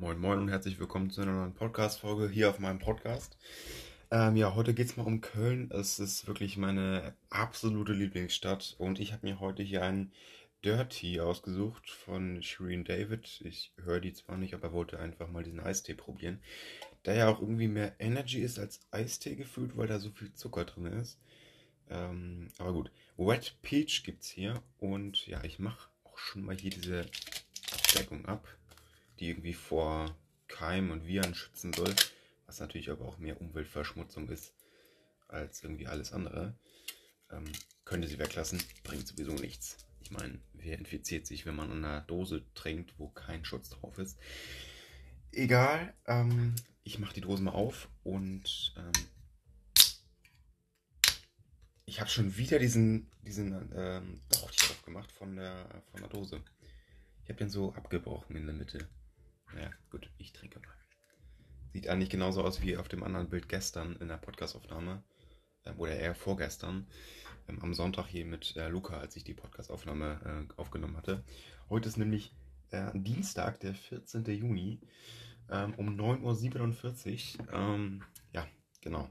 Moin Moin und herzlich willkommen zu einer neuen Podcast-Folge hier auf meinem Podcast. Ähm, ja, heute geht es mal um Köln. Es ist wirklich meine absolute Lieblingsstadt und ich habe mir heute hier einen Dirty ausgesucht von Shireen David. Ich höre die zwar nicht, aber wollte einfach mal diesen Eistee probieren. Der ja auch irgendwie mehr Energy ist als Eistee gefühlt, weil da so viel Zucker drin ist. Ähm, aber gut. Wet Peach gibt es hier und ja, ich mache auch schon mal hier diese Abdeckung ab die irgendwie vor Keim und Viren schützen soll, was natürlich aber auch mehr Umweltverschmutzung ist als irgendwie alles andere. Ähm, könnte sie weglassen, bringt sowieso nichts. Ich meine, wer infiziert sich, wenn man in einer Dose trinkt, wo kein Schutz drauf ist? Egal, ähm, ich mache die Dose mal auf und ähm, ich habe schon wieder diesen, diesen ähm, Bauch aufgemacht von der, von der Dose. Ich habe den so abgebrochen in der Mitte. Ja, gut, ich trinke mal. Sieht eigentlich genauso aus wie auf dem anderen Bild gestern in der Podcastaufnahme. Ähm, oder eher vorgestern. Ähm, am Sonntag hier mit äh, Luca, als ich die Podcastaufnahme äh, aufgenommen hatte. Heute ist nämlich äh, Dienstag, der 14. Juni. Ähm, um 9.47 Uhr. Ja, genau.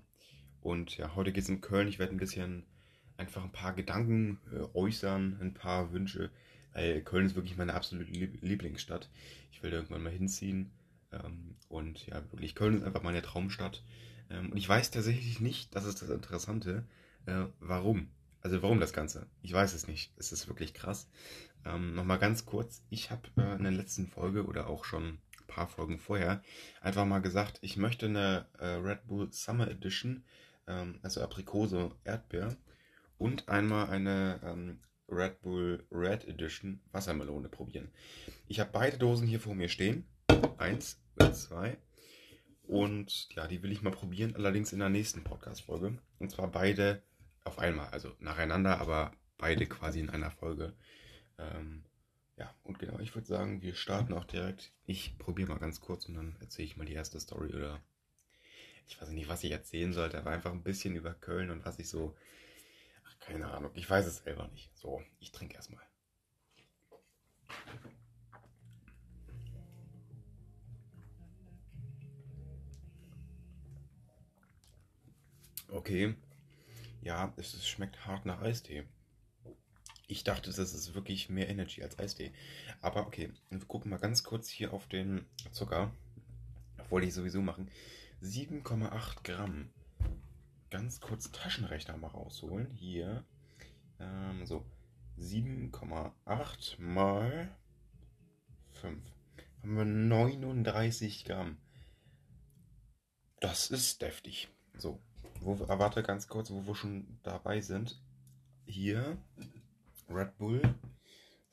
Und ja, heute geht es in Köln. Ich werde ein bisschen einfach ein paar Gedanken äußern, ein paar Wünsche weil Köln ist wirklich meine absolute Lieblingsstadt. Ich will da irgendwann mal hinziehen. Ähm, und ja, wirklich, Köln ist einfach meine Traumstadt. Ähm, und ich weiß tatsächlich nicht, das ist das Interessante, äh, warum. Also warum das Ganze? Ich weiß es nicht. Es ist wirklich krass. Ähm, Nochmal ganz kurz. Ich habe äh, in der letzten Folge oder auch schon ein paar Folgen vorher einfach mal gesagt, ich möchte eine äh, Red Bull Summer Edition, ähm, also Aprikose Erdbeer und einmal eine ähm, Red Bull Red Edition Wassermelone probieren. Ich habe beide Dosen hier vor mir stehen. Eins oder zwei. Und ja, die will ich mal probieren, allerdings in der nächsten Podcast-Folge. Und zwar beide auf einmal, also nacheinander, aber beide quasi in einer Folge. Ähm, ja, und genau, ich würde sagen, wir starten auch direkt. Ich probiere mal ganz kurz und dann erzähle ich mal die erste Story oder ich weiß nicht, was ich erzählen sollte, aber einfach ein bisschen über Köln und was ich so keine Ahnung, ich weiß es selber nicht. So, ich trinke erstmal. Okay. Ja, es schmeckt hart nach Eistee. Ich dachte, das ist wirklich mehr Energy als Eistee. Aber okay, wir gucken mal ganz kurz hier auf den Zucker. Wollte ich sowieso machen. 7,8 Gramm ganz kurz Taschenrechner mal rausholen. Hier. Ähm, so. 7,8 mal 5. Haben wir 39 Gramm. Das ist deftig. So. Wo, erwarte ganz kurz, wo wir schon dabei sind. Hier. Red Bull.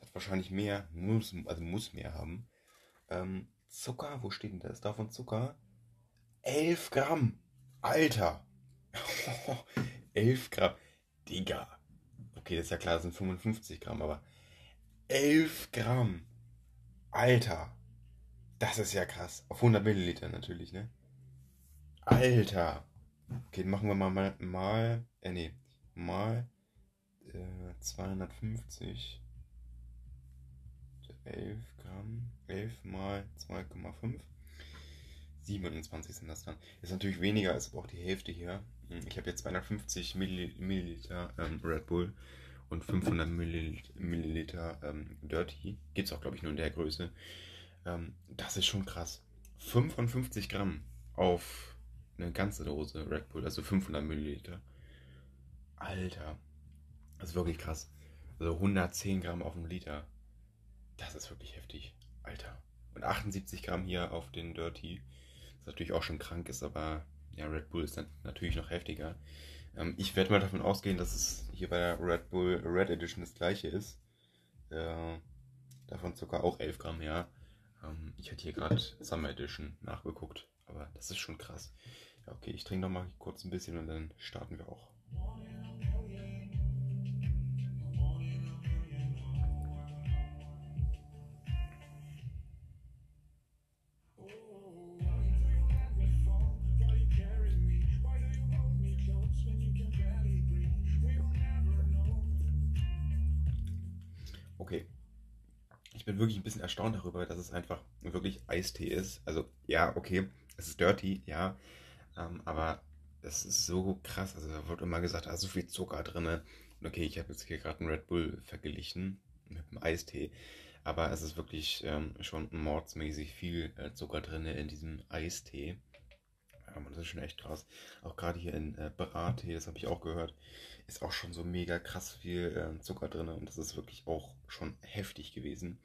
Hat wahrscheinlich mehr. Muss, also muss mehr haben. Ähm, Zucker. Wo steht denn das? Davon Zucker. 11 Gramm. Alter. 11 Gramm. Digga. Okay, das ist ja klar, das sind 55 Gramm, aber 11 Gramm. Alter. Das ist ja krass. Auf 100 Milliliter natürlich, ne? Alter. Okay, machen wir mal mal, mal äh, nee, mal äh, 250. 11 Gramm. 11 mal 2,5. 27 sind das dann. Ist natürlich weniger als auch die Hälfte hier. Hm, ich habe jetzt 250 Milliliter ähm, Red Bull und 500 Milliliter ähm, Dirty. Gibt es auch, glaube ich, nur in der Größe. Ähm, das ist schon krass. 55 Gramm auf eine ganze Dose Red Bull, also 500 Milliliter. Alter, das ist wirklich krass. Also 110 Gramm auf einen Liter. Das ist wirklich heftig. Alter. Und 78 Gramm hier auf den Dirty. Was natürlich auch schon krank ist, aber ja, Red Bull ist dann natürlich noch heftiger. Ähm, ich werde mal davon ausgehen, dass es hier bei der Red Bull Red Edition das gleiche ist. Äh, davon sogar auch 11 Gramm, ja. Ähm, ich hätte hier gerade Summer Edition nachgeguckt, aber das ist schon krass. Ja, okay, ich trinke noch mal kurz ein bisschen und dann starten wir auch. Bin wirklich ein bisschen erstaunt darüber, dass es einfach wirklich Eistee ist. Also ja, okay, es ist dirty, ja, ähm, aber es ist so krass. Also da wird immer gesagt, ist so viel Zucker drin. Okay, ich habe jetzt hier gerade einen Red Bull verglichen mit einem Eistee. Aber es ist wirklich ähm, schon mordsmäßig viel äh, Zucker drin in diesem Eistee. Ähm, das ist schon echt krass. Auch gerade hier in äh, Brattee, das habe ich auch gehört, ist auch schon so mega krass viel äh, Zucker drin. Und das ist wirklich auch schon heftig gewesen.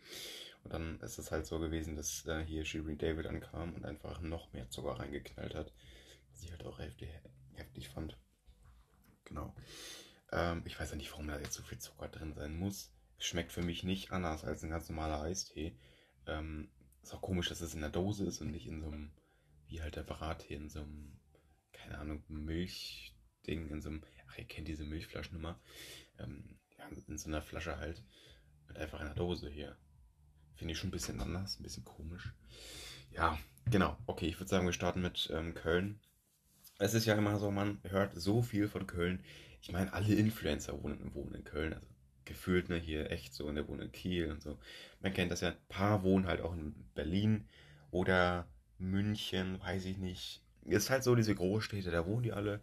Und dann ist es halt so gewesen, dass äh, hier Shirin David ankam und einfach noch mehr Zucker reingeknallt hat. Was ich halt auch heftig, heftig fand. Genau. Ähm, ich weiß ja nicht, warum da jetzt so viel Zucker drin sein muss. Schmeckt für mich nicht anders als ein ganz normaler Eistee. Ähm, ist auch komisch, dass es in der Dose ist und nicht in so einem, wie halt der Brattee, in so einem, keine Ahnung, Milchding, in so einem, ach, ihr kennt diese Milchflaschennummer. Ähm, ja, in so einer Flasche halt. Und einfach in der Dose hier. Finde ich schon ein bisschen anders, ein bisschen komisch. Ja, genau. Okay, ich würde sagen, wir starten mit ähm, Köln. Es ist ja immer so, man hört so viel von Köln. Ich meine, alle Influencer wohnen, wohnen in Köln. Also gefühlt, ne, hier echt so, und der wohnt in Kiel und so. Man kennt das ja, ein paar wohnen halt auch in Berlin oder München, weiß ich nicht. Ist halt so diese Großstädte, da wohnen die alle.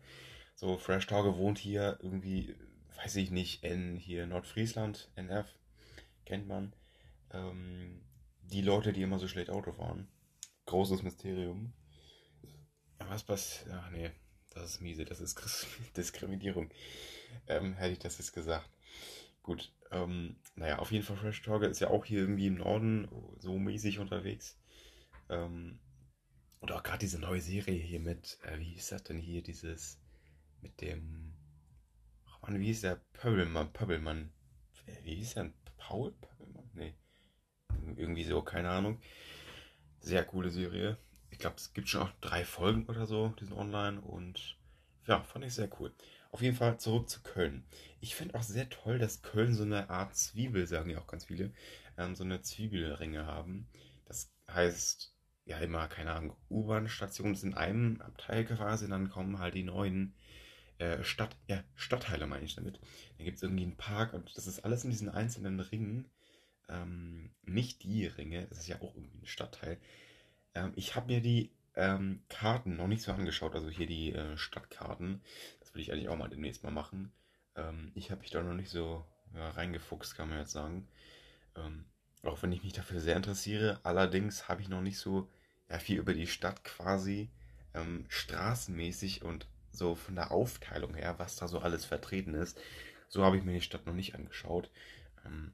So, Fresh Torge wohnt hier irgendwie, weiß ich nicht, in hier Nordfriesland, NF, kennt man. Ähm, die Leute, die immer so schlecht Auto fahren. Großes Mysterium. Was was? Ach nee, das ist miese, das ist Diskriminierung. Ähm, hätte ich das jetzt gesagt. Gut, ähm, naja, auf jeden Fall Fresh Talker ist ja auch hier irgendwie im Norden so mäßig unterwegs. Ähm, und auch gerade diese neue Serie hier mit, äh, wie ist das denn hier, dieses, mit dem, ach man, wie hieß der, Pöbelmann, Pöbelmann, wie hieß der, Paul Pöbelmann? Nee, irgendwie so, keine Ahnung. Sehr coole Serie. Ich glaube, es gibt schon auch drei Folgen oder so, die sind online und ja, fand ich sehr cool. Auf jeden Fall zurück zu Köln. Ich finde auch sehr toll, dass Köln so eine Art Zwiebel, sagen ja auch ganz viele, ähm, so eine Zwiebelringe haben. Das heißt, ja, immer, keine Ahnung, U-Bahn-Stationen sind in einem Abteil quasi, dann kommen halt die neuen äh, Stadt, ja, Stadtteile, meine ich damit. Dann gibt es irgendwie einen Park und das ist alles in diesen einzelnen Ringen. Ähm, nicht die Ringe, das ist ja auch irgendwie ein Stadtteil. Ähm, ich habe mir die ähm, Karten noch nicht so angeschaut, also hier die äh, Stadtkarten. Das will ich eigentlich auch mal demnächst mal machen. Ähm, ich habe mich da noch nicht so ja, reingefuchst, kann man jetzt sagen. Ähm, auch wenn ich mich dafür sehr interessiere. Allerdings habe ich noch nicht so ja, viel über die Stadt quasi ähm, straßenmäßig und so von der Aufteilung her, was da so alles vertreten ist. So habe ich mir die Stadt noch nicht angeschaut. Ähm,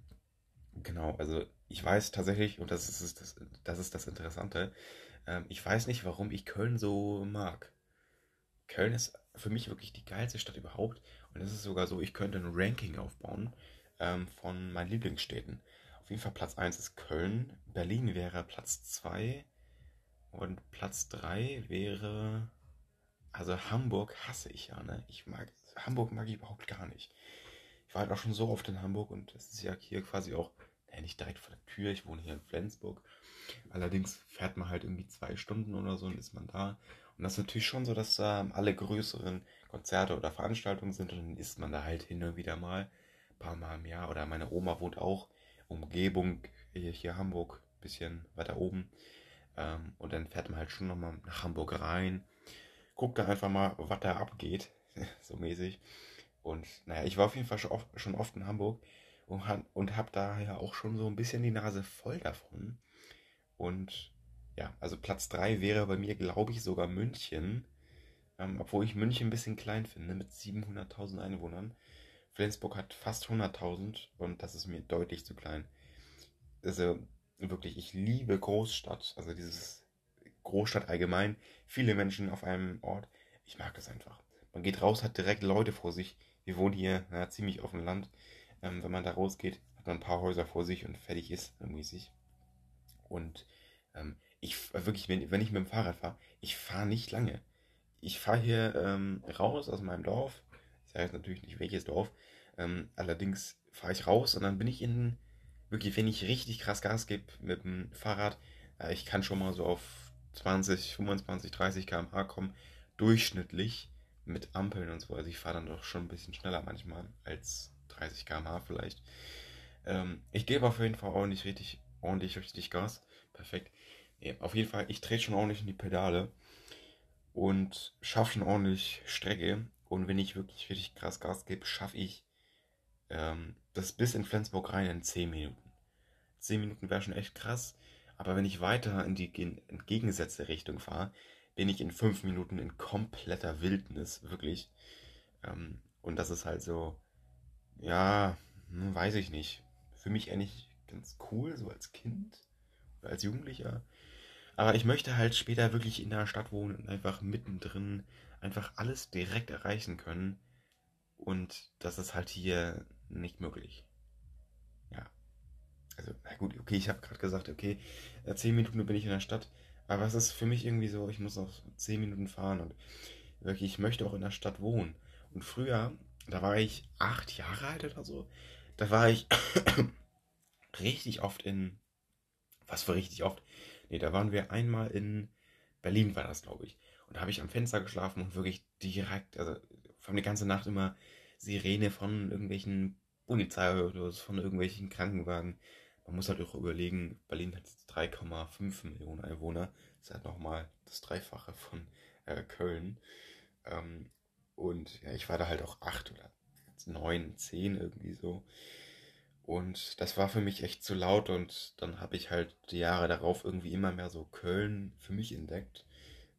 genau, also ich weiß tatsächlich, und das ist das, das, ist das Interessante, ähm, ich weiß nicht, warum ich Köln so mag. Köln ist für mich wirklich die geilste Stadt überhaupt. Und es ist sogar so, ich könnte ein Ranking aufbauen ähm, von meinen Lieblingsstädten. Auf jeden Fall Platz 1 ist Köln. Berlin wäre Platz 2. Und Platz 3 wäre. Also Hamburg hasse ich ja, ne? Ich mag. Hamburg mag ich überhaupt gar nicht. Ich war halt auch schon so oft in Hamburg und es ist ja hier quasi auch. Ja, nicht direkt vor der Tür. Ich wohne hier in Flensburg. Allerdings fährt man halt irgendwie zwei Stunden oder so und ist man da. Und das ist natürlich schon so, dass da alle größeren Konzerte oder Veranstaltungen sind und dann ist man da halt hin und wieder mal, ein paar Mal im Jahr. Oder meine Oma wohnt auch Umgebung hier, hier Hamburg, bisschen weiter oben. Ähm, und dann fährt man halt schon nochmal nach Hamburg rein, guckt da einfach mal, was da abgeht, so mäßig. Und naja, ich war auf jeden Fall schon oft, schon oft in Hamburg und, und habe daher auch schon so ein bisschen die Nase voll davon. Und ja, also Platz 3 wäre bei mir, glaube ich, sogar München. Ähm, obwohl ich München ein bisschen klein finde, mit 700.000 Einwohnern. Flensburg hat fast 100.000 und das ist mir deutlich zu klein. Also wirklich, ich liebe Großstadt, also dieses Großstadt allgemein. Viele Menschen auf einem Ort. Ich mag das einfach. Man geht raus, hat direkt Leute vor sich. Wir wohnen hier na, ziemlich auf dem Land. Ähm, wenn man da rausgeht, hat man ein paar Häuser vor sich und fertig ist, mäßig. Und ähm, ich wirklich, wenn, wenn ich mit dem Fahrrad fahre, ich fahre nicht lange. Ich fahre hier ähm, raus aus meinem Dorf. Ich sage jetzt natürlich nicht welches Dorf. Ähm, allerdings fahre ich raus und dann bin ich in, wirklich, wenn ich richtig krass Gas gebe mit dem Fahrrad, äh, ich kann schon mal so auf 20, 25, 30 km/h kommen, durchschnittlich mit Ampeln und so. Also ich fahre dann doch schon ein bisschen schneller manchmal als 30 km/h vielleicht. Ähm, ich gebe auf jeden Fall nicht richtig ordentlich richtig Gas. Perfekt. Nee, auf jeden Fall, ich trete schon ordentlich in die Pedale und schaffe schon ordentlich Strecke. Und wenn ich wirklich richtig krass Gas gebe, schaffe ich ähm, das bis in Flensburg rein in 10 Minuten. 10 Minuten wäre schon echt krass. Aber wenn ich weiter in die entgegengesetzte Richtung fahre, bin ich in 5 Minuten in kompletter Wildnis, wirklich. Ähm, und das ist halt so, ja, hm, weiß ich nicht. Für mich eigentlich ganz cool, so als Kind oder als Jugendlicher. Aber ich möchte halt später wirklich in der Stadt wohnen und einfach mittendrin einfach alles direkt erreichen können. Und das ist halt hier nicht möglich. Ja. Also, na gut, okay, ich habe gerade gesagt, okay, äh, zehn Minuten bin ich in der Stadt. Aber es ist für mich irgendwie so, ich muss noch zehn Minuten fahren und wirklich, ich möchte auch in der Stadt wohnen. Und früher, da war ich acht Jahre alt oder so, da war ich richtig oft in, was für richtig oft? Nee, da waren wir einmal in Berlin, war das, glaube ich. Und da habe ich am Fenster geschlafen und wirklich direkt, also von der ganzen Nacht immer Sirene von irgendwelchen Polizeiautos, von irgendwelchen Krankenwagen. Man muss halt auch überlegen, Berlin hat 3,5 Millionen Einwohner. Das ist halt nochmal das Dreifache von äh, Köln. Ähm, und ja, ich war da halt auch acht oder neun, zehn irgendwie so. Und das war für mich echt zu laut und dann habe ich halt die Jahre darauf irgendwie immer mehr so Köln für mich entdeckt.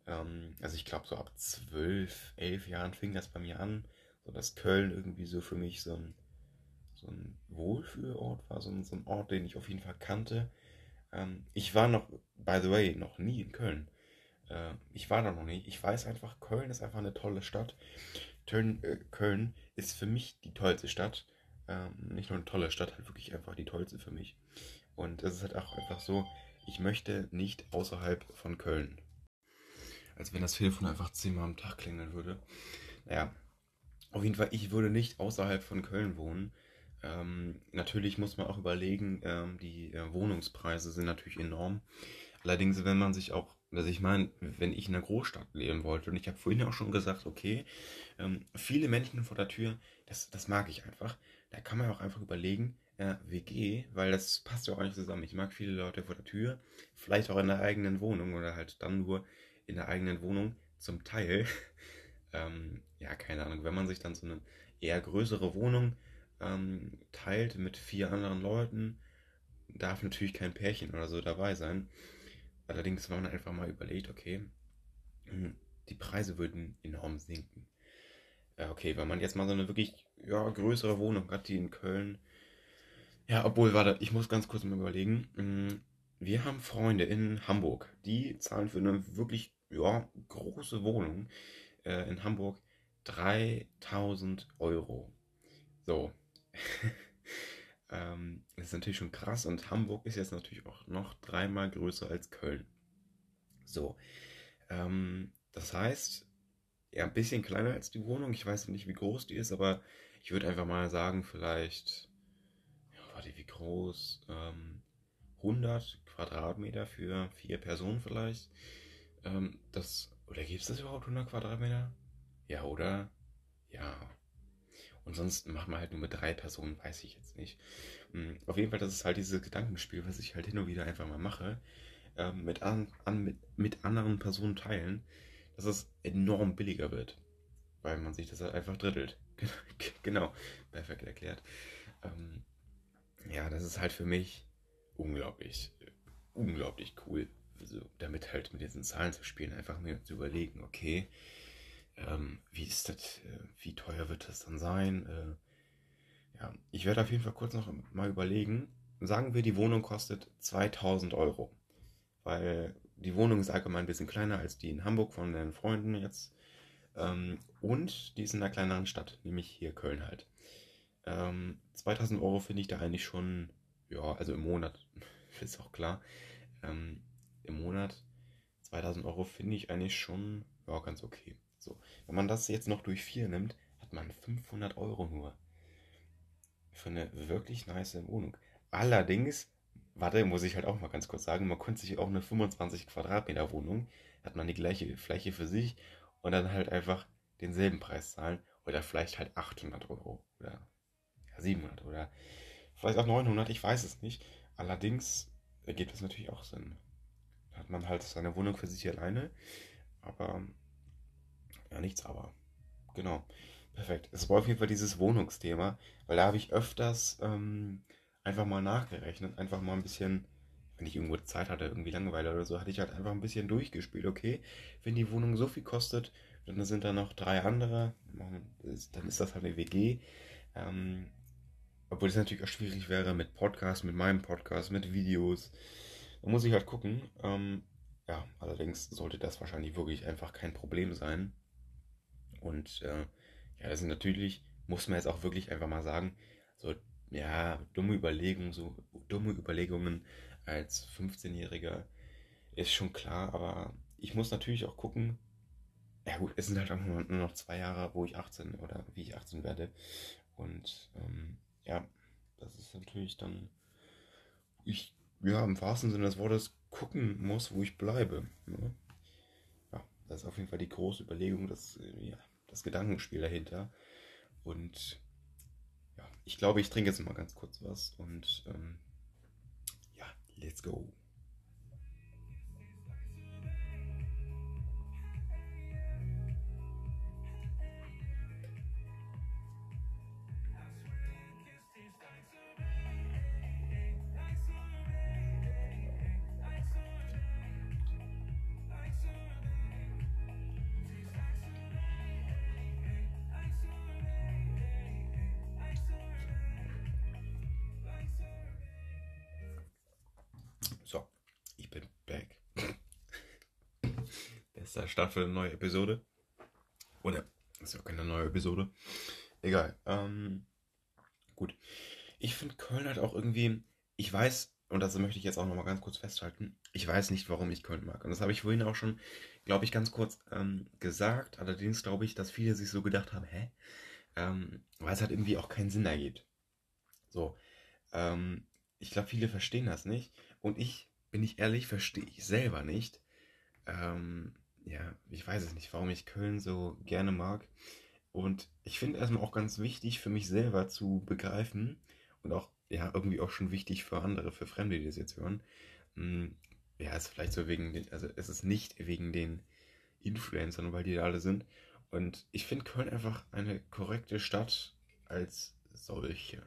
Ähm, also ich glaube so ab zwölf, elf Jahren fing das bei mir an, so dass Köln irgendwie so für mich so ein, so ein Wohlfühlort war, so ein, so ein Ort, den ich auf jeden Fall kannte. Ähm, ich war noch, by the way, noch nie in Köln. Äh, ich war da noch nie. Ich weiß einfach, Köln ist einfach eine tolle Stadt. Köln, äh, Köln ist für mich die tollste Stadt ähm, nicht nur eine tolle Stadt, halt wirklich einfach die tollste für mich. Und es ist halt auch einfach so, ich möchte nicht außerhalb von Köln. Als wenn das Telefon einfach zehnmal am Tag klingeln würde. Naja, auf jeden Fall, ich würde nicht außerhalb von Köln wohnen. Ähm, natürlich muss man auch überlegen, ähm, die äh, Wohnungspreise sind natürlich enorm. Allerdings, wenn man sich auch, also ich meine, wenn ich in einer Großstadt leben wollte, und ich habe vorhin auch schon gesagt, okay, ähm, viele Menschen vor der Tür, das, das mag ich einfach da kann man auch einfach überlegen, ja, WG, weil das passt ja auch nicht zusammen. Ich mag viele Leute vor der Tür, vielleicht auch in der eigenen Wohnung oder halt dann nur in der eigenen Wohnung zum Teil. Ähm, ja, keine Ahnung, wenn man sich dann so eine eher größere Wohnung ähm, teilt mit vier anderen Leuten, darf natürlich kein Pärchen oder so dabei sein. Allerdings, wenn man einfach mal überlegt, okay, hm, die Preise würden enorm sinken. Ja, okay, wenn man jetzt mal so eine wirklich ja, größere Wohnung hat, die in Köln. Ja, obwohl, warte, ich muss ganz kurz mal überlegen. Mm, wir haben Freunde in Hamburg, die zahlen für eine wirklich ja, große Wohnung äh, in Hamburg 3000 Euro. So. ähm, das ist natürlich schon krass und Hamburg ist jetzt natürlich auch noch dreimal größer als Köln. So. Ähm, das heißt, ja, ein bisschen kleiner als die Wohnung. Ich weiß nicht, wie groß die ist, aber ich würde einfach mal sagen, vielleicht, ja, warte, wie groß? Ähm, 100 Quadratmeter für vier Personen vielleicht. Ähm, das, oder gibt es das überhaupt 100 Quadratmeter? Ja, oder? Ja. Und sonst machen wir halt nur mit drei Personen, weiß ich jetzt nicht. Hm, auf jeden Fall, das ist halt dieses Gedankenspiel, was ich halt hin und wieder einfach mal mache. Ähm, mit, an, an, mit, mit anderen Personen teilen, dass es enorm billiger wird. Weil man sich das halt einfach drittelt. genau, perfekt erklärt. Ähm, ja, das ist halt für mich unglaublich, unglaublich cool. Also, damit halt mit diesen Zahlen zu spielen, einfach mir zu überlegen, okay, ähm, wie ist das, äh, wie teuer wird das dann sein? Äh, ja, ich werde auf jeden Fall kurz noch mal überlegen. Sagen wir, die Wohnung kostet 2000 Euro. Weil die Wohnung ist allgemein ein bisschen kleiner als die in Hamburg von den Freunden jetzt. Ähm, und die ist in einer kleineren Stadt, nämlich hier Köln halt. Ähm, 2000 Euro finde ich da eigentlich schon, ja, also im Monat, ist auch klar. Ähm, Im Monat 2000 Euro finde ich eigentlich schon, ja, ganz okay. So, wenn man das jetzt noch durch vier nimmt, hat man 500 Euro nur. Für eine wirklich nice Wohnung. Allerdings, warte, muss ich halt auch mal ganz kurz sagen, man könnte sich auch eine 25 Quadratmeter Wohnung, hat man die gleiche Fläche für sich und dann halt einfach denselben Preis zahlen oder vielleicht halt 800 Euro oder 700 oder vielleicht auch 900, ich weiß es nicht. Allerdings ergibt das natürlich auch Sinn. Hat man halt seine Wohnung für sich alleine, aber ja, nichts aber. Genau. Perfekt. Es war auf jeden Fall dieses Wohnungsthema, weil da habe ich öfters ähm, einfach mal nachgerechnet, einfach mal ein bisschen, wenn ich irgendwo Zeit hatte, irgendwie Langeweile oder so, hatte ich halt einfach ein bisschen durchgespielt. Okay, wenn die Wohnung so viel kostet, dann sind da noch drei andere, dann ist das halt eine WG. Ähm, obwohl es natürlich auch schwierig wäre mit Podcast, mit meinem Podcast, mit Videos. Da muss ich halt gucken. Ähm, ja, allerdings sollte das wahrscheinlich wirklich einfach kein Problem sein. Und äh, ja, das sind natürlich, muss man jetzt auch wirklich einfach mal sagen, so, ja, dumme Überlegungen, so dumme Überlegungen als 15-Jähriger ist schon klar, aber ich muss natürlich auch gucken, ja gut, es sind halt auch nur, noch zwei Jahre, wo ich 18 oder wie ich 18 werde. Und ähm, ja, das ist natürlich dann, ich, ja, im wahrsten Sinne des Wortes gucken muss, wo ich bleibe. Ne? Ja, das ist auf jeden Fall die große Überlegung, das, äh, ja, das Gedankenspiel dahinter. Und ja, ich glaube, ich trinke jetzt mal ganz kurz was und ähm, ja, let's go. Staffel, neue Episode. Oder, ist ja keine neue Episode. Egal. Ähm, gut. Ich finde Köln halt auch irgendwie, ich weiß, und das möchte ich jetzt auch nochmal ganz kurz festhalten, ich weiß nicht, warum ich Köln mag. Und das habe ich vorhin auch schon, glaube ich, ganz kurz ähm, gesagt. Allerdings glaube ich, dass viele sich so gedacht haben, hä? Ähm, weil es halt irgendwie auch keinen Sinn ergibt. So. Ähm, ich glaube, viele verstehen das nicht. Und ich, bin ich ehrlich, verstehe ich selber nicht. Ähm, ja, ich weiß es nicht, warum ich Köln so gerne mag. Und ich finde erstmal auch ganz wichtig für mich selber zu begreifen und auch, ja, irgendwie auch schon wichtig für andere, für Fremde, die das jetzt hören. Hm, ja, ist vielleicht so wegen den, also es ist nicht wegen den Influencern, weil die da alle sind. Und ich finde Köln einfach eine korrekte Stadt als solche.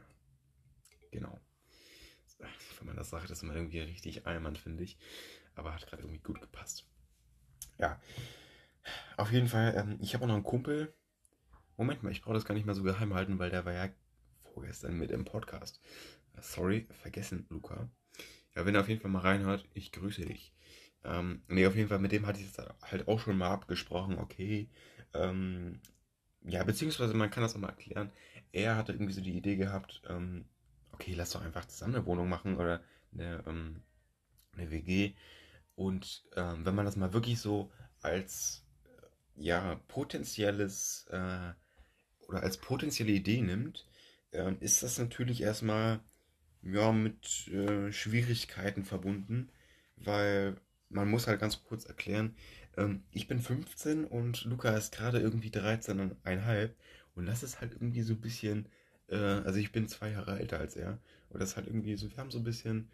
Genau. Wenn man das sagt, ist man irgendwie richtig allmann, finde ich. Aber hat gerade irgendwie gut gepasst. Ja. Auf jeden Fall, ähm, ich habe auch noch einen Kumpel. Moment mal, ich brauche das gar nicht mehr so geheim halten, weil der war ja vorgestern mit im Podcast. Sorry, vergessen, Luca. Ja, wenn er auf jeden Fall mal reinhört, ich grüße dich. Ähm, nee, auf jeden Fall, mit dem hatte ich es halt auch schon mal abgesprochen, okay. Ähm, ja, beziehungsweise man kann das auch mal erklären. Er hatte irgendwie so die Idee gehabt, ähm, okay, lass doch einfach zusammen eine Wohnung machen oder eine, ähm, eine WG. Und ähm, wenn man das mal wirklich so als äh, ja, potenzielles äh, oder als potenzielle Idee nimmt, äh, ist das natürlich erstmal ja, mit äh, Schwierigkeiten verbunden, weil man muss halt ganz kurz erklären, ähm, ich bin 15 und Luca ist gerade irgendwie 13,5 und das ist halt irgendwie so ein bisschen, äh, also ich bin zwei Jahre älter als er und das ist halt irgendwie so, wir haben so ein bisschen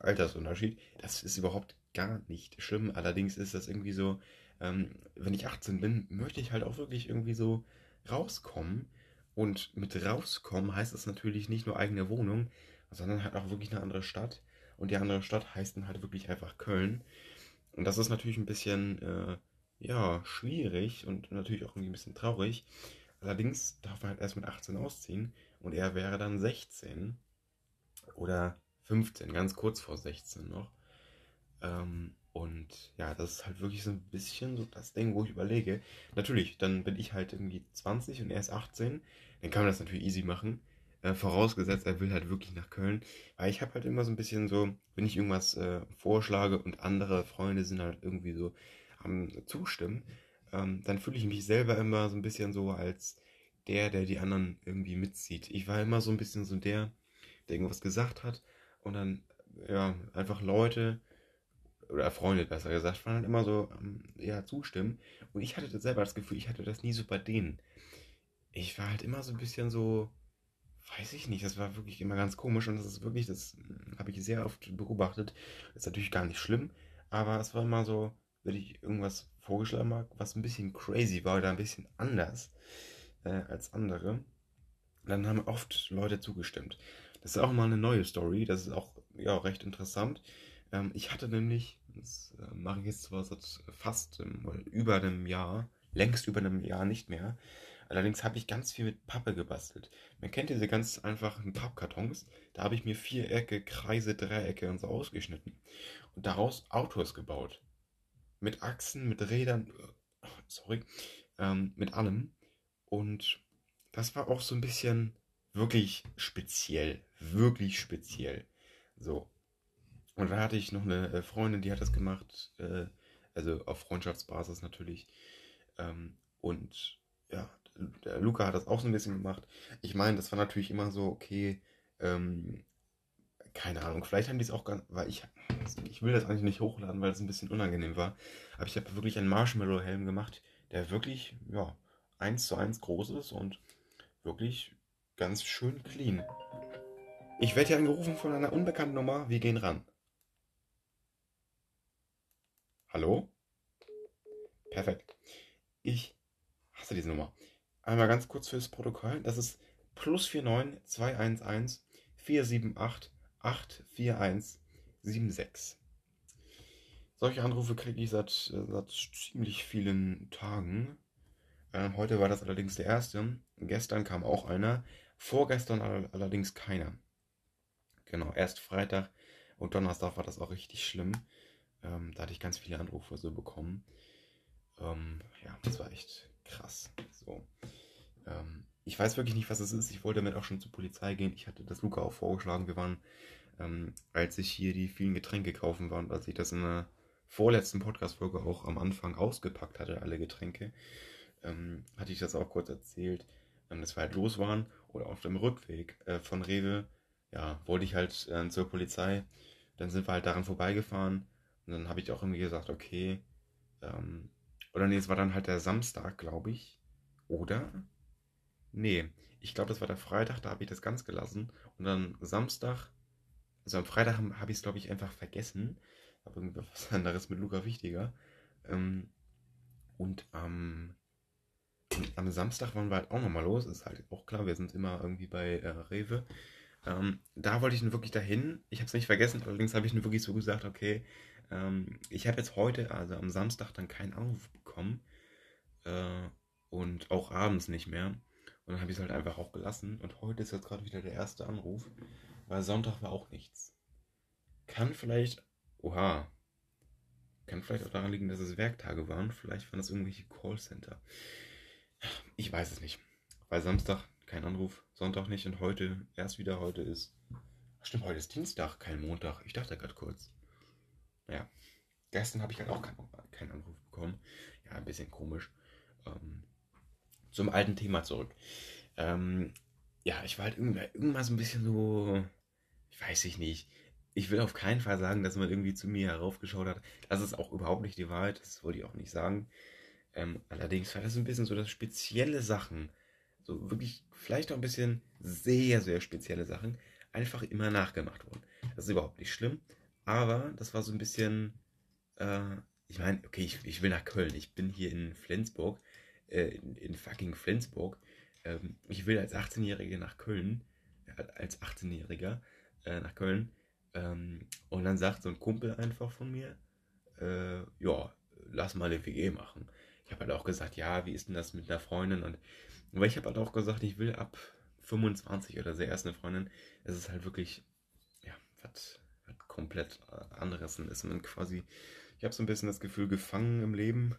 Altersunterschied. Das ist überhaupt gar nicht schlimm. Allerdings ist das irgendwie so, ähm, wenn ich 18 bin, möchte ich halt auch wirklich irgendwie so rauskommen. Und mit rauskommen heißt es natürlich nicht nur eigene Wohnung, sondern halt auch wirklich eine andere Stadt. Und die andere Stadt heißt dann halt wirklich einfach Köln. Und das ist natürlich ein bisschen, äh, ja, schwierig und natürlich auch irgendwie ein bisschen traurig. Allerdings darf man halt erst mit 18 ausziehen und er wäre dann 16 oder 15, ganz kurz vor 16 noch. Ähm, und ja, das ist halt wirklich so ein bisschen so das Ding, wo ich überlege. Natürlich, dann bin ich halt irgendwie 20 und er ist 18. Dann kann man das natürlich easy machen. Äh, vorausgesetzt, er will halt wirklich nach Köln. Weil ich habe halt immer so ein bisschen so, wenn ich irgendwas äh, vorschlage und andere Freunde sind halt irgendwie so am Zustimmen, ähm, dann fühle ich mich selber immer so ein bisschen so als der, der die anderen irgendwie mitzieht. Ich war immer so ein bisschen so der, der irgendwas gesagt hat und dann, ja, einfach Leute oder Freunde besser gesagt, waren halt immer so, ähm, ja, zustimmen. Und ich hatte selber das Gefühl, ich hatte das nie so bei denen. Ich war halt immer so ein bisschen so, weiß ich nicht, das war wirklich immer ganz komisch und das ist wirklich, das hm, habe ich sehr oft beobachtet. Das ist natürlich gar nicht schlimm, aber es war immer so, wenn ich irgendwas vorgeschlagen habe, was ein bisschen crazy war oder ein bisschen anders äh, als andere, dann haben oft Leute zugestimmt. Das ist auch mal eine neue Story, das ist auch ja, recht interessant. Ähm, ich hatte nämlich, das äh, mache ich jetzt zwar seit fast ähm, über einem Jahr, längst über einem Jahr nicht mehr, Allerdings habe ich ganz viel mit Pappe gebastelt. Man kennt diese ganz einfachen Pappkartons. Da habe ich mir Vierecke, Kreise, Dreiecke und so ausgeschnitten. Und daraus Autos gebaut. Mit Achsen, mit Rädern, äh, sorry, ähm, mit allem. Und das war auch so ein bisschen wirklich speziell. Wirklich speziell. So. Und da hatte ich noch eine äh, Freundin, die hat das gemacht. Äh, also auf Freundschaftsbasis natürlich. Ähm, und ja, Luca hat das auch so ein bisschen gemacht. Ich meine, das war natürlich immer so, okay, ähm, keine Ahnung, vielleicht haben die es auch ganz, weil ich, ich will das eigentlich nicht hochladen, weil es ein bisschen unangenehm war, aber ich habe wirklich einen Marshmallow-Helm gemacht, der wirklich, ja, eins zu eins groß ist und wirklich ganz schön clean. Ich werde hier angerufen von einer unbekannten Nummer, wir gehen ran. Hallo? Perfekt. Ich hasse diese Nummer. Einmal ganz kurz fürs Protokoll. Das ist plus 49 211 478 84176. Solche Anrufe kriege ich seit, seit ziemlich vielen Tagen. Äh, heute war das allerdings der erste. Gestern kam auch einer. Vorgestern allerdings keiner. Genau, erst Freitag und Donnerstag war das auch richtig schlimm. Ähm, da hatte ich ganz viele Anrufe so bekommen. Ähm, ja, das war echt krass. So. Ähm, ich weiß wirklich nicht, was es ist. Ich wollte damit auch schon zur Polizei gehen. Ich hatte das Luca auch vorgeschlagen. Wir waren, ähm, als ich hier die vielen Getränke kaufen war und als ich das in der vorletzten Podcast-Folge auch am Anfang ausgepackt hatte, alle Getränke, ähm, hatte ich das auch kurz erzählt, ähm, dass wir halt los waren oder auf dem Rückweg äh, von Rewe, ja, wollte ich halt äh, zur Polizei. Dann sind wir halt daran vorbeigefahren und dann habe ich auch irgendwie gesagt, okay, ähm, oder nee, es war dann halt der Samstag, glaube ich. Oder? Nee, ich glaube, das war der Freitag, da habe ich das ganz gelassen. Und dann Samstag, also am Freitag habe ich es, glaube ich, einfach vergessen. Aber was anderes mit Luca wichtiger. Ähm, und am, am Samstag waren wir halt auch nochmal los. Ist halt auch klar, wir sind immer irgendwie bei äh, Rewe. Ähm, da wollte ich nun wirklich dahin. Ich habe es nicht vergessen, allerdings habe ich nur wirklich so gesagt, okay, ähm, ich habe jetzt heute, also am Samstag, dann keinen Anruf bekommen. Äh, und auch abends nicht mehr. Und dann habe ich es halt einfach auch gelassen. Und heute ist jetzt gerade wieder der erste Anruf, weil Sonntag war auch nichts. Kann vielleicht, oha, kann vielleicht auch daran liegen, dass es Werktage waren. Vielleicht waren das irgendwelche Callcenter. Ich weiß es nicht. Weil Samstag kein Anruf, Sonntag nicht und heute, erst wieder heute ist. Stimmt, heute ist Dienstag, kein Montag. Ich dachte gerade kurz. Naja, gestern habe ich halt auch keinen Anruf bekommen. Ja, ein bisschen komisch. Ähm, zum alten Thema zurück. Ähm, ja, ich war halt irgendwann so ein bisschen so, ich weiß ich nicht. Ich will auf keinen Fall sagen, dass man irgendwie zu mir heraufgeschaut hat. Das ist auch überhaupt nicht die Wahrheit, das wollte ich auch nicht sagen. Ähm, allerdings war das ein bisschen so, dass spezielle Sachen, so wirklich vielleicht auch ein bisschen sehr, sehr spezielle Sachen, einfach immer nachgemacht wurden. Das ist überhaupt nicht schlimm, aber das war so ein bisschen, äh, ich meine, okay, ich, ich will nach Köln, ich bin hier in Flensburg, äh, in, in, fucking Flensburg. Ähm, ich will als 18-Jährige nach Köln, äh, als 18-Jähriger äh, nach Köln. Ähm, und dann sagt so ein Kumpel einfach von mir, äh, ja, lass mal eine WG machen. Ich habe halt auch gesagt, ja, wie ist denn das mit einer Freundin? Und weil ich habe halt auch gesagt, ich will ab 25 oder so erst eine Freundin. Es ist halt wirklich, ja, was komplett äh, anderes. Und ist man quasi, ich habe so ein bisschen das Gefühl, gefangen im Leben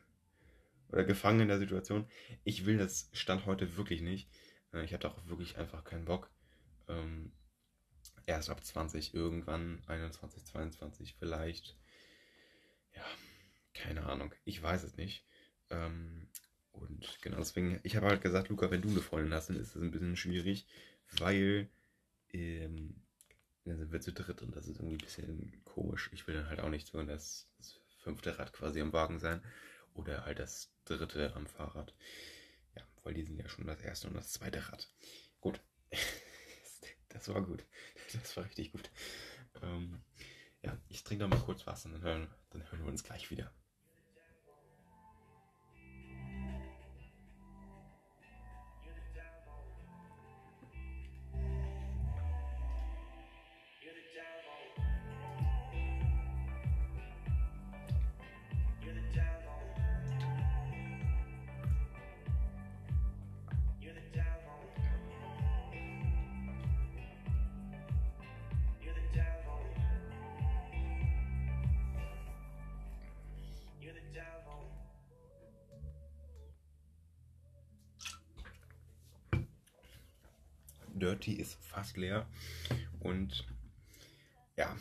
oder gefangen in der Situation. Ich will das Stand heute wirklich nicht. Äh, ich hatte auch wirklich einfach keinen Bock. Ähm, erst ab 20 irgendwann, 21, 22 vielleicht. Ja, keine Ahnung. Ich weiß es nicht. Ähm, und genau deswegen, ich habe halt gesagt, Luca, wenn du eine Freundin hast, dann ist das ein bisschen schwierig, weil ähm, dann sind wir zu dritt und das ist irgendwie ein bisschen komisch. Ich will dann halt auch nicht so das, das fünfte Rad quasi am Wagen sein oder halt das dritte am Fahrrad. Ja, weil die sind ja schon das erste und das zweite Rad. Gut. das war gut. Das war richtig gut. Ähm, ja, ich trinke noch mal kurz Wasser und dann hören, dann hören wir uns gleich wieder. Dirty ist fast leer. Und ja,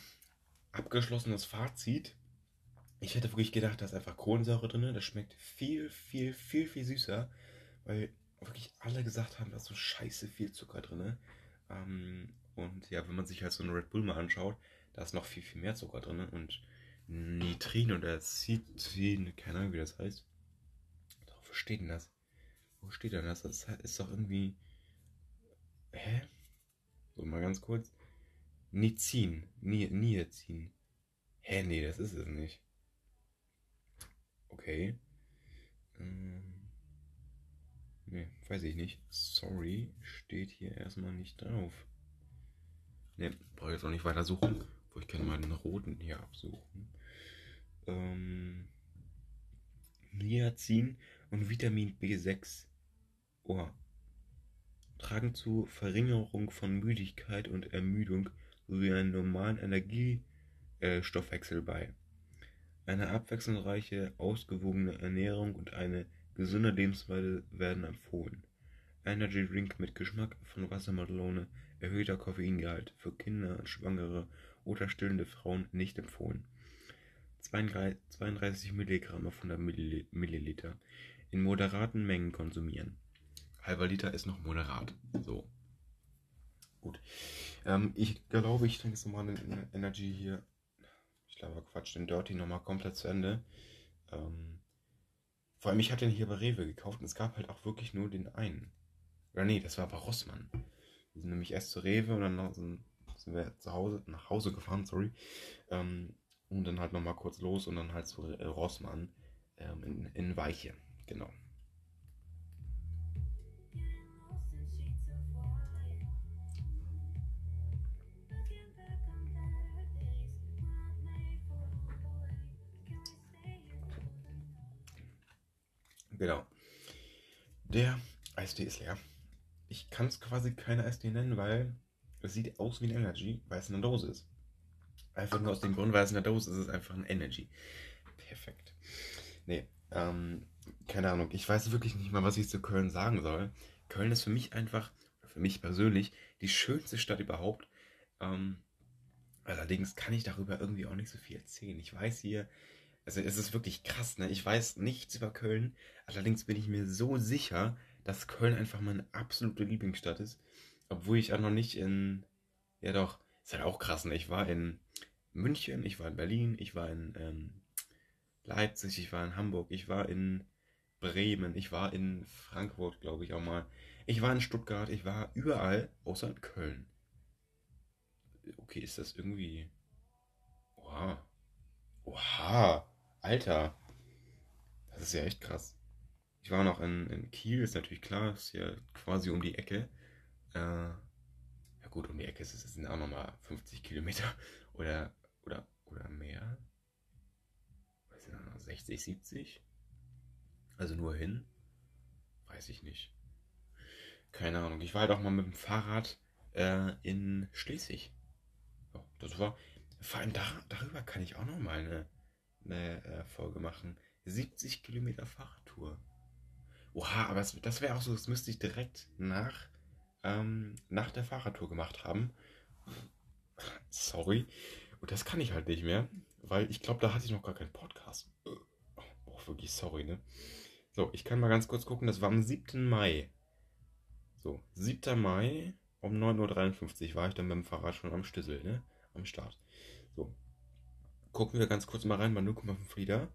abgeschlossenes Fazit. Ich hätte wirklich gedacht, da ist einfach Kohlensäure drin. Das schmeckt viel, viel, viel, viel süßer. Weil wirklich alle gesagt haben, da ist so scheiße viel Zucker drin. Ähm, und ja, wenn man sich halt so einen Red Bull mal anschaut, da ist noch viel, viel mehr Zucker drin. Und Nitrin oder Citrin, keine Ahnung, wie das heißt. Wo steht denn das? Wo steht denn das? Das ist doch irgendwie Hä? So, mal ganz kurz. Nizin. Niacin. Hä, nee, das ist es nicht. Okay. Ähm. Nee, weiß ich nicht. Sorry, steht hier erstmal nicht drauf. Ne, brauche ich jetzt auch nicht weiter suchen. Wo ich kann mal den roten hier absuchen. Ähm. Niacin und Vitamin B6. Oh, tragen zur Verringerung von Müdigkeit und Ermüdung sowie einem normalen Energiestoffwechsel bei. Eine abwechslungsreiche, ausgewogene Ernährung und eine gesunde Lebensweise werden empfohlen. Energy Drink mit Geschmack von Wassermelone, erhöhter Koffeingehalt für Kinder, Schwangere oder stillende Frauen nicht empfohlen. 32 Milligramm auf 100 Milliliter in moderaten Mengen konsumieren halber Liter ist noch moderat. So. Gut. Ähm, ich glaube, ich trinke jetzt nochmal den Energy hier. Ich glaube, Quatsch, den Dirty nochmal komplett zu Ende. Ähm, vor allem, ich hatte den hier bei Rewe gekauft und es gab halt auch wirklich nur den einen. Oder nee, das war bei Rossmann. Wir sind nämlich erst zu Rewe und dann sind, wir zu Hause, nach Hause gefahren, sorry. Ähm, und dann halt nochmal kurz los und dann halt zu Rossmann ähm, in, in Weiche. Genau. Genau. Der Eistee ist leer. Ich kann es quasi keine Eistee nennen, weil es sieht aus wie ein Energy, weil es in der Dose ist. Einfach nur aus dem Grund, weil es in der Dose ist, ist es einfach ein Energy. Perfekt. Nee, ähm, keine Ahnung. Ich weiß wirklich nicht mal, was ich zu Köln sagen soll. Köln ist für mich einfach, für mich persönlich, die schönste Stadt überhaupt. Ähm, allerdings kann ich darüber irgendwie auch nicht so viel erzählen. Ich weiß hier, also es ist wirklich krass, ne? Ich weiß nichts über Köln, allerdings bin ich mir so sicher, dass Köln einfach meine absolute Lieblingsstadt ist. Obwohl ich auch noch nicht in. Ja doch, ist halt auch krass, ne? Ich war in München, ich war in Berlin, ich war in ähm, Leipzig, ich war in Hamburg, ich war in Bremen, ich war in Frankfurt, glaube ich auch mal. Ich war in Stuttgart, ich war überall, außer in Köln. Okay, ist das irgendwie. Oha. Oha. Alter, das ist ja echt krass. Ich war noch in, in Kiel, ist natürlich klar, ist ja quasi um die Ecke. Äh, ja gut, um die Ecke ist es sind auch nochmal 50 Kilometer oder, oder, oder mehr. Was sind noch 60, 70? Also nur hin? Weiß ich nicht. Keine Ahnung. Ich war halt auch mal mit dem Fahrrad äh, in Schleswig. Ja, das war. Vor allem da, darüber kann ich auch noch mal eine eine äh, Folge machen. 70 Kilometer Fahrradtour. Oha, aber das, das wäre auch so, das müsste ich direkt nach, ähm, nach der Fahrradtour gemacht haben. Sorry. Und das kann ich halt nicht mehr, weil ich glaube, da hatte ich noch gar keinen Podcast. Oh, wirklich sorry, ne? So, ich kann mal ganz kurz gucken, das war am 7. Mai. So, 7. Mai um 9.53 Uhr war ich dann dem Fahrrad schon am Stüssel, ne? Am Start. So, gucken wir ganz kurz mal rein bei 0,5 Liter.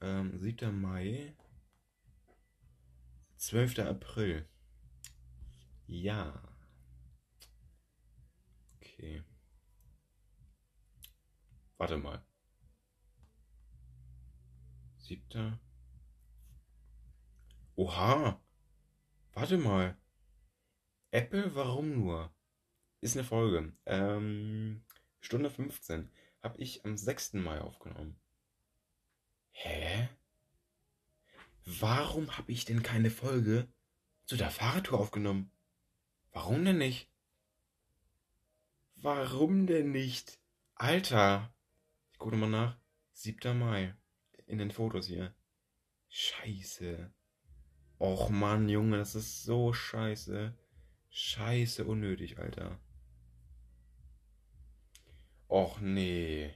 Ähm, 7. Mai. 12. April. Ja. Okay. Warte mal. Siebter. Oha. Warte mal. Apple, warum nur? Ist eine Folge. Ähm, Stunde 15. Habe ich am 6. Mai aufgenommen. Hä? Warum habe ich denn keine Folge zu der Fahrradtour aufgenommen? Warum denn nicht? Warum denn nicht? Alter! Ich gucke mal nach. 7. Mai. In den Fotos hier. Scheiße. Och Mann, Junge, das ist so scheiße. Scheiße unnötig, Alter. Och nee.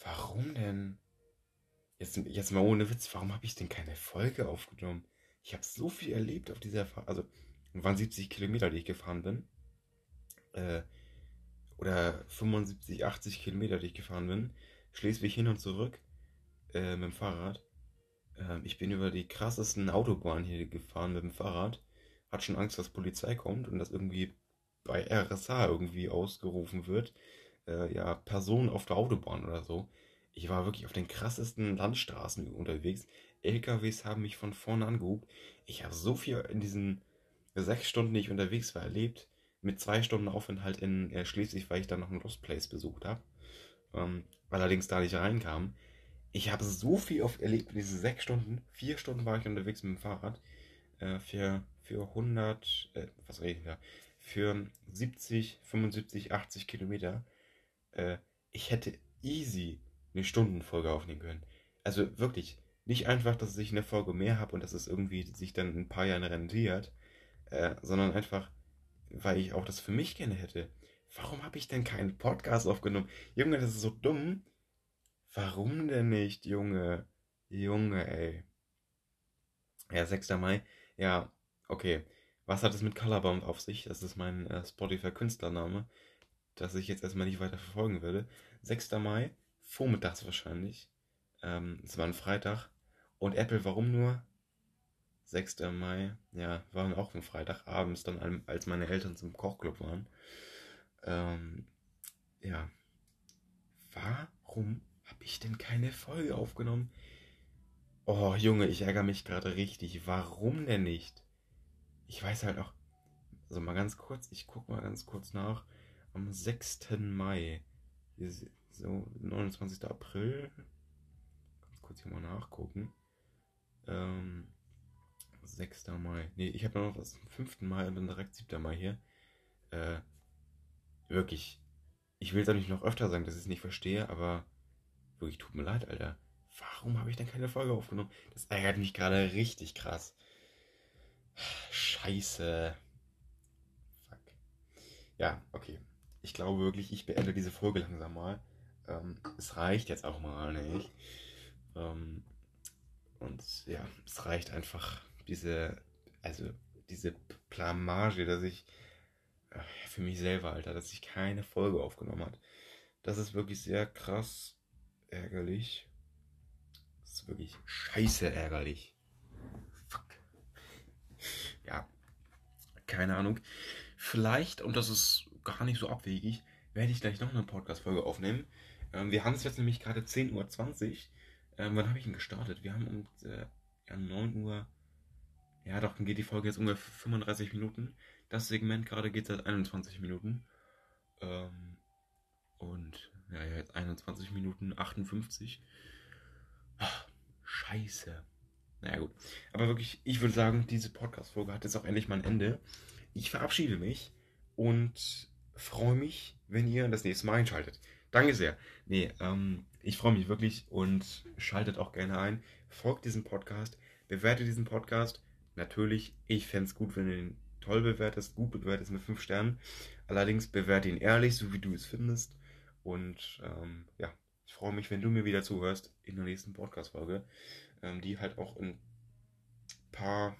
Warum denn? Jetzt, jetzt mal ohne Witz, warum habe ich denn keine Folge aufgenommen? Ich habe so viel erlebt auf dieser Fahrt. Also, waren 70 Kilometer, die ich gefahren bin. Äh, oder 75, 80 Kilometer, die ich gefahren bin. Schleswig hin und zurück äh, mit dem Fahrrad. Äh, ich bin über die krassesten Autobahnen hier gefahren mit dem Fahrrad. Hat schon Angst, dass Polizei kommt und das irgendwie bei RSA irgendwie ausgerufen wird. Äh, ja, Personen auf der Autobahn oder so. Ich war wirklich auf den krassesten Landstraßen unterwegs. LKWs haben mich von vorne angehubt. Ich habe so viel in diesen sechs Stunden, die ich unterwegs war, erlebt. Mit zwei Stunden Aufenthalt in äh, Schleswig, weil ich dann noch ein Lost Place besucht habe. Ähm, allerdings da nicht reinkam. Ich habe so viel oft erlebt in diesen sechs Stunden. Vier Stunden war ich unterwegs mit dem Fahrrad. Äh, für, für 100, äh, was rede ich da? Für 70, 75, 80 Kilometer. Äh, ich hätte easy eine Stundenfolge aufnehmen können. Also wirklich, nicht einfach, dass ich eine Folge mehr habe und dass es irgendwie sich dann in ein paar Jahren rentiert, äh, sondern einfach, weil ich auch das für mich gerne hätte. Warum habe ich denn keinen Podcast aufgenommen? Junge, das ist so dumm. Warum denn nicht, Junge? Junge, ey. Ja, 6. Mai. Ja, okay. Was hat es mit Colorbound auf sich? Das ist mein äh, Spotify-Künstlername, das ich jetzt erstmal nicht weiter verfolgen würde. 6. Mai, vormittags wahrscheinlich. Ähm, es war ein Freitag. Und Apple, warum nur? 6. Mai, ja, war auch ein Freitag abends, dann als meine Eltern zum Kochclub waren. Ähm, ja. Warum habe ich denn keine Folge aufgenommen? Oh, Junge, ich ärgere mich gerade richtig. Warum denn nicht? Ich weiß halt auch. Also mal ganz kurz, ich gucke mal ganz kurz nach. Am 6. Mai. So, 29. April. Ganz kurz hier mal nachgucken. Ähm, 6. Mai. Ne, ich habe noch was am 5. Mai und dann direkt 7. Mai hier. Äh, wirklich. Ich will es auch nicht noch öfter sagen, dass ich es nicht verstehe, aber wirklich tut mir leid, Alter. Warum habe ich denn keine Folge aufgenommen? Das ärgert mich gerade richtig krass. Scheiße. Fuck. Ja, okay. Ich glaube wirklich, ich beende diese Folge langsam mal. Ähm, es reicht jetzt auch mal nicht. Ähm, und ja, es reicht einfach diese, also diese Blamage, dass ich äh, für mich selber, Alter, dass ich keine Folge aufgenommen hat. Das ist wirklich sehr krass ärgerlich. Das ist wirklich scheiße ärgerlich. Ja, keine Ahnung. Vielleicht, und das ist gar nicht so abwegig, werde ich gleich noch eine Podcast-Folge aufnehmen. Ähm, wir haben es jetzt nämlich gerade 10.20 Uhr. Ähm, wann habe ich ihn gestartet? Wir haben um äh, ja, 9 Uhr. Ja, doch, dann geht die Folge jetzt ungefähr 35 Minuten. Das Segment gerade geht seit 21 Minuten. Ähm, und ja, jetzt 21 Minuten 58. Ach, scheiße. Naja, gut. Aber wirklich, ich würde sagen, diese Podcast-Folge hat jetzt auch endlich mal ein Ende. Ich verabschiede mich und freue mich, wenn ihr das nächste Mal einschaltet. Danke sehr. Nee, ähm, ich freue mich wirklich und schaltet auch gerne ein. Folgt diesem Podcast, bewertet diesen Podcast. Natürlich, ich fände es gut, wenn du ihn toll bewertest, gut bewertest mit 5 Sternen. Allerdings bewerte ihn ehrlich, so wie du es findest. Und ähm, ja, ich freue mich, wenn du mir wieder zuhörst in der nächsten Podcast-Folge, ähm, die halt auch in ein paar,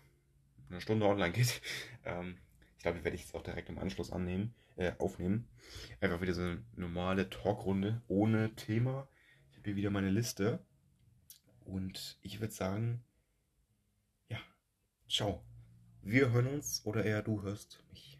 einer Stunde online geht. Ähm, ich glaube, die werde ich jetzt auch direkt im Anschluss annehmen, äh, aufnehmen. Einfach wieder so eine normale Talkrunde ohne Thema. Ich habe hier wieder meine Liste. Und ich würde sagen, ja, ciao. Wir hören uns oder eher du hörst mich.